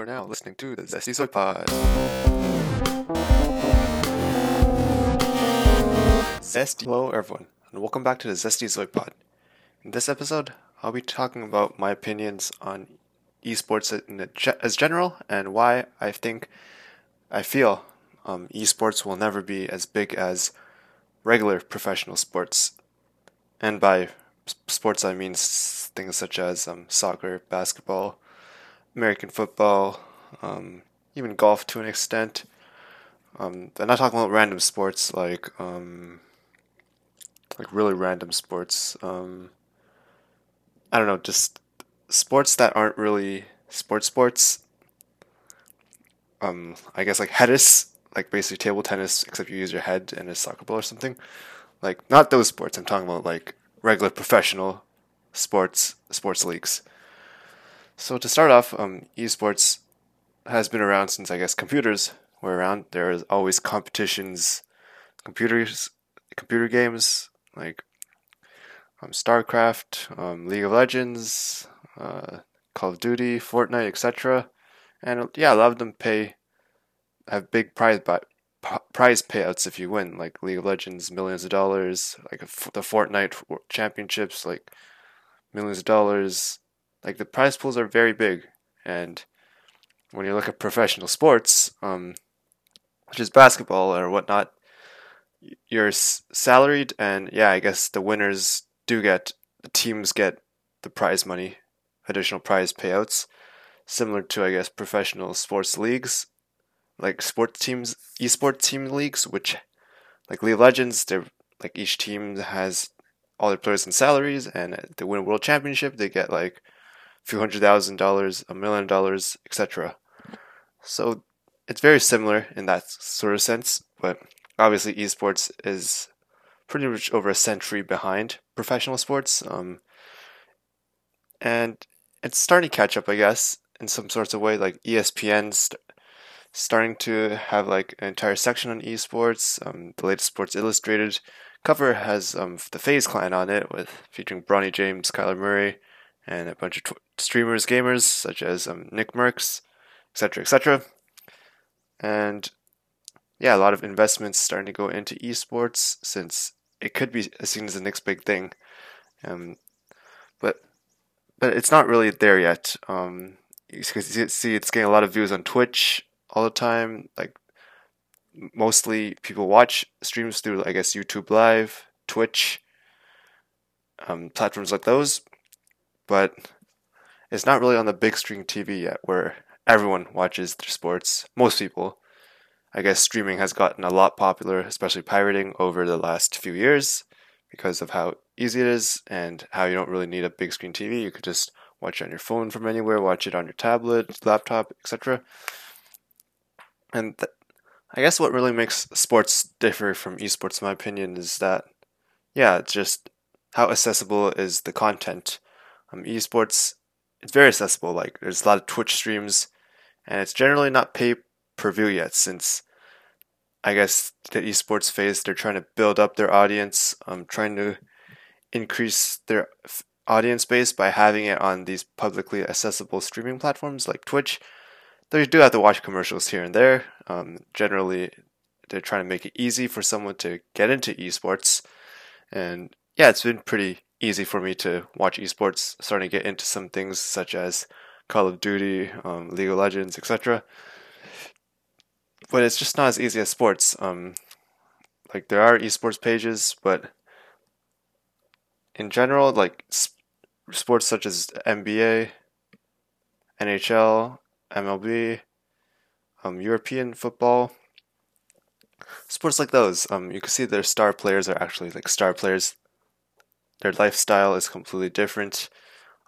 are now listening to the Zesty Soy Pod. Zesty. Hello, everyone, and welcome back to the Zesty Zoy Pod. In this episode, I'll be talking about my opinions on esports ge- as general and why I think I feel um, esports will never be as big as regular professional sports. And by sports, I mean things such as um, soccer, basketball, American football, um, even golf to an extent. Um, I'm not talking about random sports like um, like really random sports. Um, I don't know, just sports that aren't really sports sports. Um, I guess like tennis, like basically table tennis, except you use your head and a soccer ball or something. Like not those sports. I'm talking about like regular professional sports sports leagues. So to start off, um, esports has been around since I guess computers were around. There is always competitions, computers, computer games like um, StarCraft, um, League of Legends, uh, Call of Duty, Fortnite, etc. And yeah, a lot of them pay have big prize buy, prize payouts if you win, like League of Legends, millions of dollars, like the Fortnite championships, like millions of dollars. Like the prize pools are very big, and when you look at professional sports, um, which is basketball or whatnot, you're salaried, and yeah, I guess the winners do get the teams get the prize money, additional prize payouts, similar to I guess professional sports leagues, like sports teams, esports team leagues, which like League of Legends, they're like each team has all their players and salaries, and they win a world championship, they get like few hundred thousand dollars, a million dollars, etc. So it's very similar in that sort of sense, but obviously esports is pretty much over a century behind professional sports. Um, and it's starting to catch up, I guess, in some sorts of way. Like ESPN's st- starting to have like an entire section on esports. Um, the latest Sports Illustrated cover has um, the FaZe Clan on it, with featuring Bronny James, Kyler Murray, and a bunch of tw- streamers, gamers such as um, Nickmercs, etc., etc. And yeah, a lot of investments starting to go into esports since it could be seen as the next big thing. Um, but but it's not really there yet. Um, you see, it's getting a lot of views on Twitch all the time. Like mostly people watch streams through, I guess, YouTube Live, Twitch, um, platforms like those. But it's not really on the big screen TV yet, where everyone watches their sports. Most people. I guess streaming has gotten a lot popular, especially pirating, over the last few years because of how easy it is and how you don't really need a big screen TV. You could just watch it on your phone from anywhere, watch it on your tablet, laptop, etc. And th- I guess what really makes sports differ from esports, in my opinion, is that, yeah, it's just how accessible is the content. Um, esports, it's very accessible. Like, there's a lot of Twitch streams, and it's generally not pay per view yet, since I guess the esports phase, they're trying to build up their audience, um, trying to increase their f- audience base by having it on these publicly accessible streaming platforms like Twitch. Though you do have to watch commercials here and there. Um, generally, they're trying to make it easy for someone to get into esports. And yeah, it's been pretty easy for me to watch esports, starting to get into some things such as Call of Duty, um, League of Legends, etc. But it's just not as easy as sports. Um, like there are esports pages, but in general, like sp- sports such as NBA, NHL, MLB, um, European football, sports like those, um, you can see their star players are actually like star players. Their lifestyle is completely different.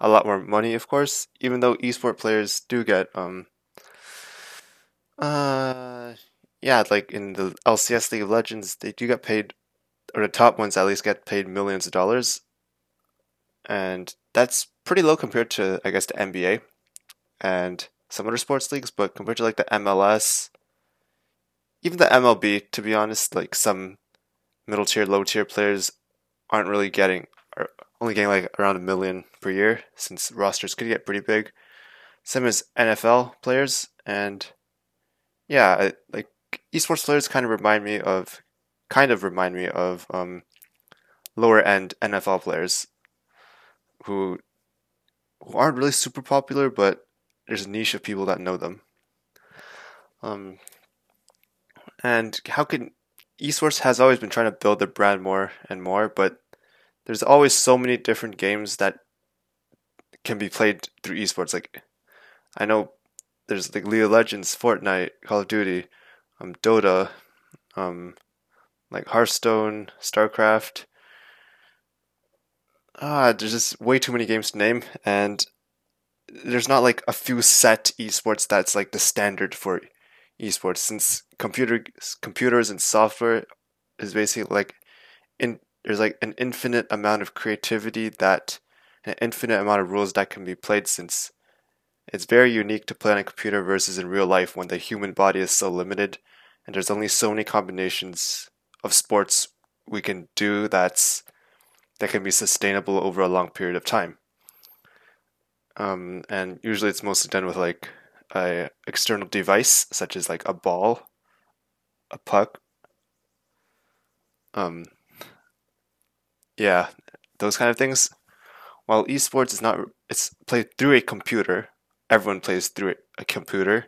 A lot more money, of course, even though esport players do get, um, uh, yeah, like in the LCS League of Legends, they do get paid, or the top ones at least get paid millions of dollars. And that's pretty low compared to, I guess, the NBA and some other sports leagues, but compared to like the MLS, even the MLB, to be honest, like some middle tier, low tier players aren't really getting, only getting like around a million per year since rosters could get pretty big. same as NFL players, and yeah, like esports players kind of remind me of, kind of remind me of um, lower end NFL players who who aren't really super popular, but there's a niche of people that know them. Um, and how can esports has always been trying to build their brand more and more, but there's always so many different games that can be played through esports. Like I know there's like League of Legends, Fortnite, Call of Duty, um, Dota, um, like Hearthstone, StarCraft. Ah, there's just way too many games to name, and there's not like a few set esports that's like the standard for esports. Since computer computers and software is basically like in there's like an infinite amount of creativity that an infinite amount of rules that can be played since it's very unique to play on a computer versus in real life when the human body is so limited and there's only so many combinations of sports we can do that's that can be sustainable over a long period of time. Um, and usually it's mostly done with like a external device such as like a ball, a puck, um, yeah, those kind of things. While esports is not, it's played through a computer. Everyone plays through a computer,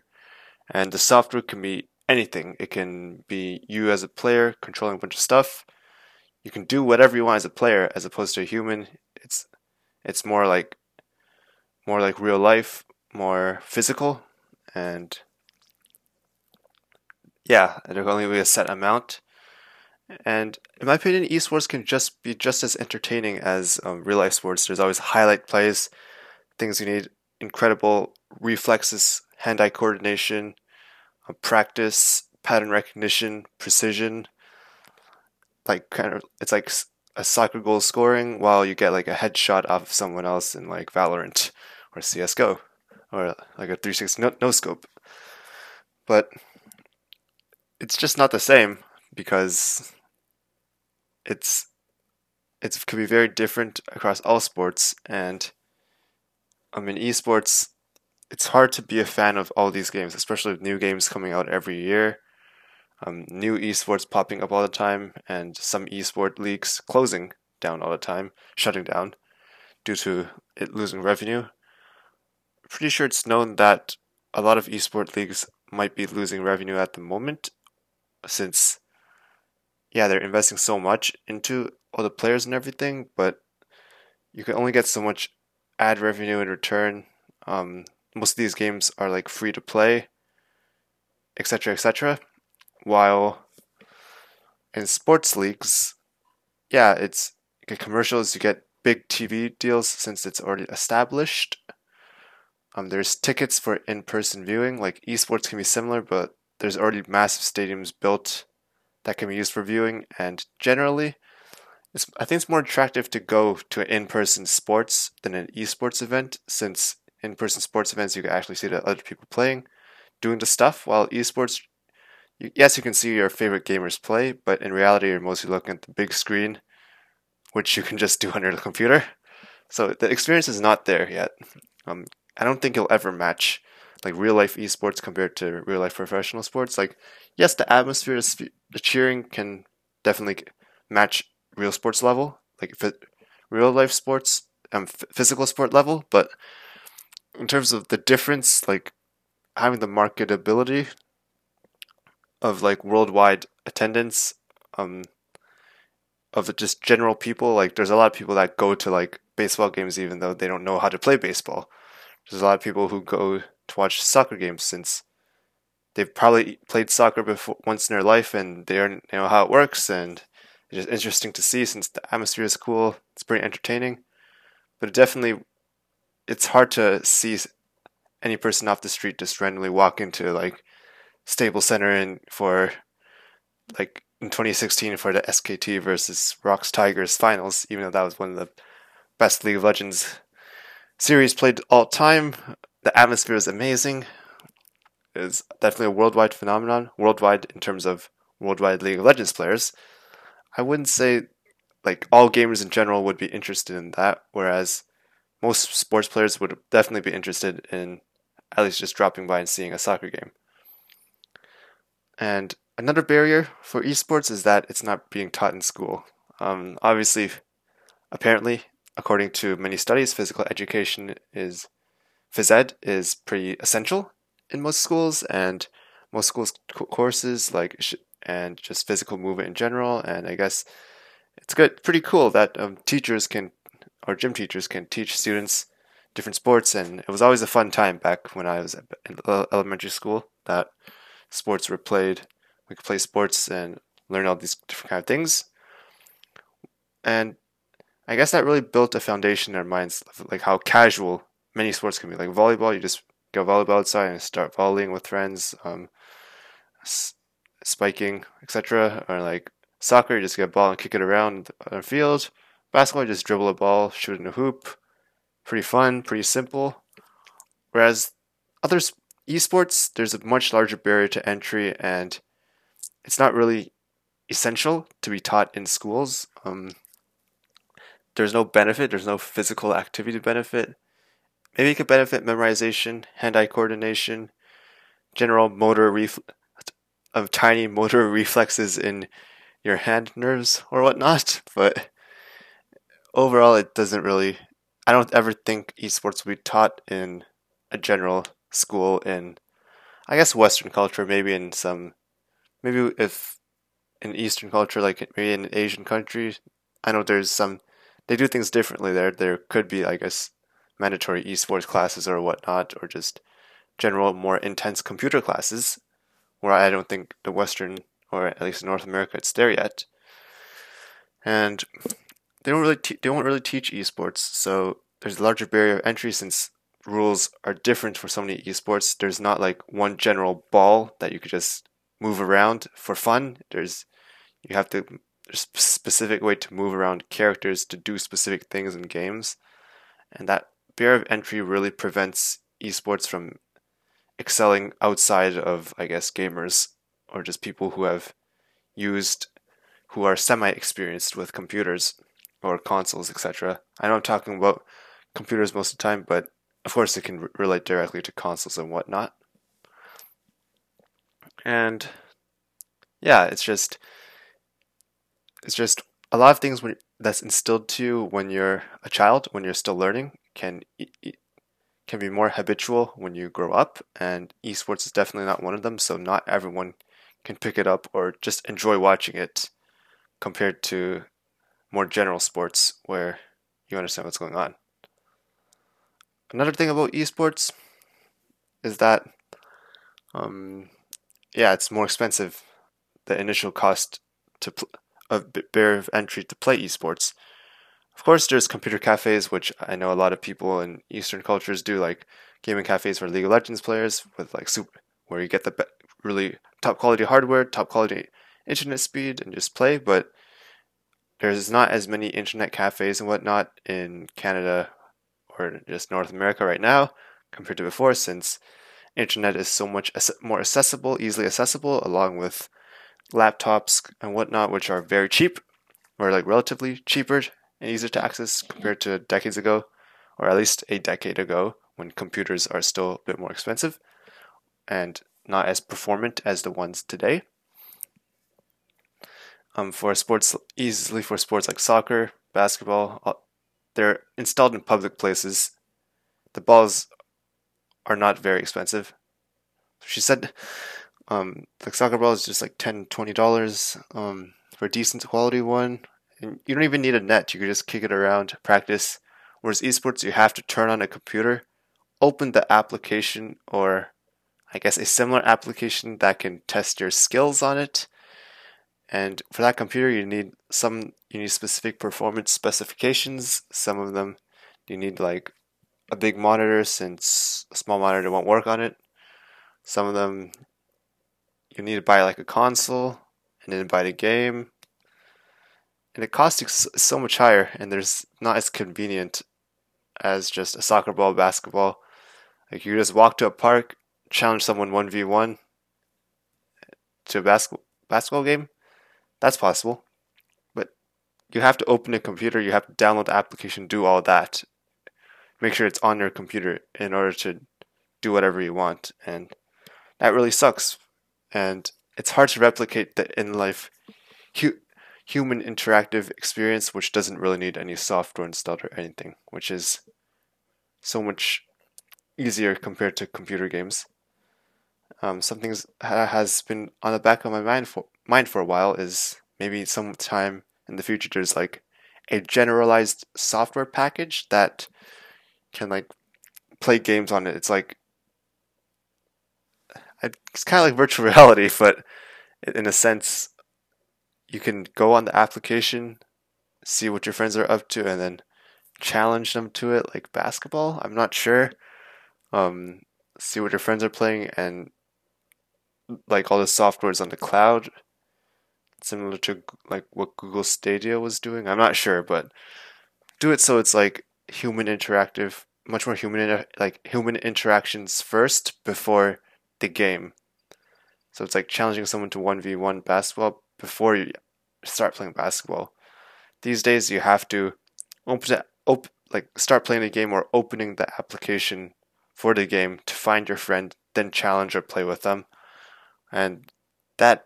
and the software can be anything. It can be you as a player controlling a bunch of stuff. You can do whatever you want as a player, as opposed to a human. It's it's more like more like real life, more physical, and yeah, there can only be a set amount. And in my opinion, esports can just be just as entertaining as um, real life sports. There's always highlight plays, things you need incredible reflexes, hand eye coordination, uh, practice, pattern recognition, precision. Like, kind of, it's like a soccer goal scoring while you get like a headshot off of someone else in like Valorant or CSGO or like a 360 no, no scope. But it's just not the same because it's it could be very different across all sports and I mean esports it's hard to be a fan of all these games, especially with new games coming out every year. Um, new esports popping up all the time, and some esports leagues closing down all the time, shutting down due to it losing revenue. Pretty sure it's known that a lot of esports leagues might be losing revenue at the moment, since yeah, they're investing so much into all the players and everything, but you can only get so much ad revenue in return. Um, most of these games are like free to play, etc., etc. While in sports leagues, yeah, it's you get commercials, you get big TV deals since it's already established. Um, there's tickets for in-person viewing. Like esports can be similar, but there's already massive stadiums built that can be used for viewing. And generally, I think it's more attractive to go to an in-person sports than an esports event, since in-person sports events you can actually see the other people playing, doing the stuff. While esports, you, yes, you can see your favorite gamers play, but in reality, you're mostly looking at the big screen, which you can just do on your computer. So the experience is not there yet. Um, I don't think it'll ever match like real life esports compared to real life professional sports. Like, yes, the atmosphere, the cheering can definitely match real sports level, like real life sports, um, physical sport level. But in terms of the difference, like having the marketability of like worldwide attendance, um, of just general people, like there's a lot of people that go to like baseball games even though they don't know how to play baseball. There's a lot of people who go to watch soccer games since they've probably played soccer before once in their life and they know how it works and it's just interesting to see since the atmosphere is cool. It's pretty entertaining, but it definitely it's hard to see any person off the street just randomly walk into like Staples Center and for like in 2016 for the SKT versus ROX Tigers finals, even though that was one of the best League of Legends series played all time. The atmosphere is amazing. It's definitely a worldwide phenomenon. Worldwide in terms of worldwide League of Legends players. I wouldn't say like all gamers in general would be interested in that, whereas most sports players would definitely be interested in at least just dropping by and seeing a soccer game. And another barrier for esports is that it's not being taught in school. Um, obviously, apparently, according to many studies, physical education is phys ed is pretty essential in most schools, and most schools courses like and just physical movement in general. And I guess it's good, pretty cool that um, teachers can or gym teachers can teach students different sports, and it was always a fun time back when I was in elementary school that sports were played. We could play sports and learn all these different kind of things, and I guess that really built a foundation in our minds, like how casual many sports can be. Like volleyball, you just go volleyball outside and start volleying with friends, um, s- spiking, etc. Or like soccer, you just get a ball and kick it around on the field. Basketball, you just dribble a ball, shoot in a hoop. Pretty fun, pretty simple. Whereas other esports, there's a much larger barrier to entry, and it's not really essential to be taught in schools. Um, there's no benefit, there's no physical activity benefit. Maybe it could benefit memorization, hand-eye coordination, general motor of tiny motor reflexes in your hand nerves or whatnot, but overall it doesn't really I don't ever think esports will be taught in a general school in I guess Western culture, maybe in some maybe if in Eastern culture, like maybe in Asian countries, I know there's some they do things differently there. There could be, I guess, mandatory esports classes or whatnot, or just general more intense computer classes, where I don't think the Western or at least North America it's there yet. And they don't really te- they don't really teach esports, so there's a larger barrier of entry since rules are different for so many esports. There's not like one general ball that you could just move around for fun. There's you have to there's a specific way to move around characters to do specific things in games, and that barrier of entry really prevents esports from excelling outside of I guess gamers or just people who have used who are semi experienced with computers or consoles, etc. I know I'm talking about computers most of the time, but of course it can relate directly to consoles and whatnot. And yeah, it's just it's just a lot of things when, that's instilled to you when you're a child, when you're still learning, can can be more habitual when you grow up. And esports is definitely not one of them. So not everyone can pick it up or just enjoy watching it, compared to more general sports where you understand what's going on. Another thing about esports is that, um, yeah, it's more expensive. The initial cost to pl- of entry to play esports. Of course, there's computer cafes, which I know a lot of people in Eastern cultures do, like gaming cafes for League of Legends players, with like super, where you get the be- really top quality hardware, top quality internet speed, and just play. But there's not as many internet cafes and whatnot in Canada or just North America right now compared to before, since internet is so much more accessible, easily accessible, along with laptops and whatnot, which are very cheap or like relatively cheaper and easier to access compared to decades ago, or at least a decade ago when computers are still a bit more expensive and not as performant as the ones today. Um, for sports, easily for sports like soccer, basketball, uh, they're installed in public places. The balls are not very expensive. She said um, the soccer ball is just like 10 $20 um, for a decent quality one. And you don't even need a net. You can just kick it around, practice. Whereas esports, you have to turn on a computer, open the application, or I guess a similar application that can test your skills on it. And for that computer, you need some you need specific performance specifications. Some of them you need like a big monitor since a small monitor won't work on it. Some of them you need to buy like a console and then buy the game. And it costs you so much higher, and there's not as convenient as just a soccer ball, basketball. Like you just walk to a park, challenge someone one v one to a basketball basketball game. That's possible, but you have to open a computer. You have to download the application, do all that. Make sure it's on your computer in order to do whatever you want, and that really sucks. And it's hard to replicate the in life human interactive experience, which doesn't really need any software installed or anything, which is so much easier compared to computer games. Um, something that has been on the back of my mind for mind for a while is maybe sometime in the future there's like a generalized software package that can like play games on it. It's like it's kind of like virtual reality, but in a sense, you can go on the application, see what your friends are up to, and then challenge them to it, like basketball. I'm not sure. Um, see what your friends are playing, and like all the software is on the cloud, similar to like what Google Stadia was doing. I'm not sure, but do it so it's like human interactive, much more human, inter- like human interactions first before the game. So it's like challenging someone to 1v1 basketball before you start playing basketball. These days you have to open it, op- like start playing the game or opening the application for the game to find your friend, then challenge or play with them. And that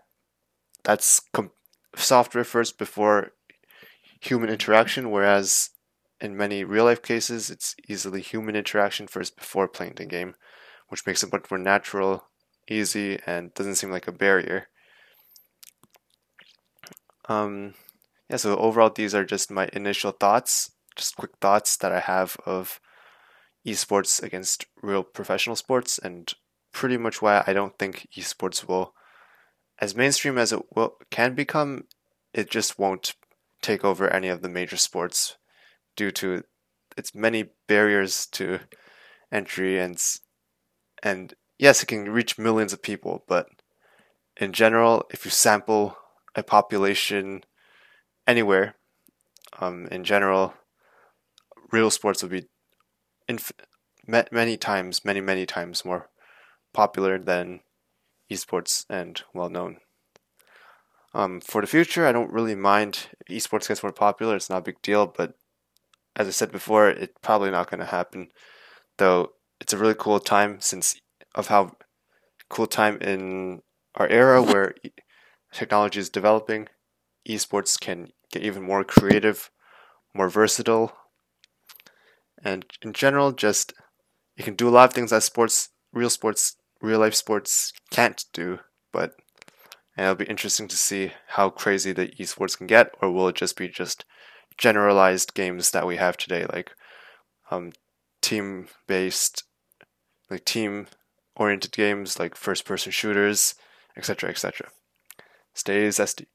that's com- software first before human interaction whereas in many real life cases it's easily human interaction first before playing the game which makes it much more natural, easy, and doesn't seem like a barrier. Um, yeah, so overall, these are just my initial thoughts, just quick thoughts that I have of esports against real professional sports, and pretty much why I don't think esports will, as mainstream as it will, can become, it just won't take over any of the major sports due to its many barriers to entry and and yes, it can reach millions of people, but in general, if you sample a population anywhere, um, in general, real sports would be inf- many times, many, many times more popular than esports and well known. Um, for the future, I don't really mind if esports gets more popular. It's not a big deal, but as I said before, it's probably not going to happen. Though it's a really cool time since of how cool time in our era where technology is developing, esports can get even more creative, more versatile, and in general, just you can do a lot of things that sports, real sports, real life sports can't do. But and it'll be interesting to see how crazy the esports can get, or will it just be just generalized games that we have today, like um, team based, like team oriented games like first person shooters, etc., etc. Stays SD.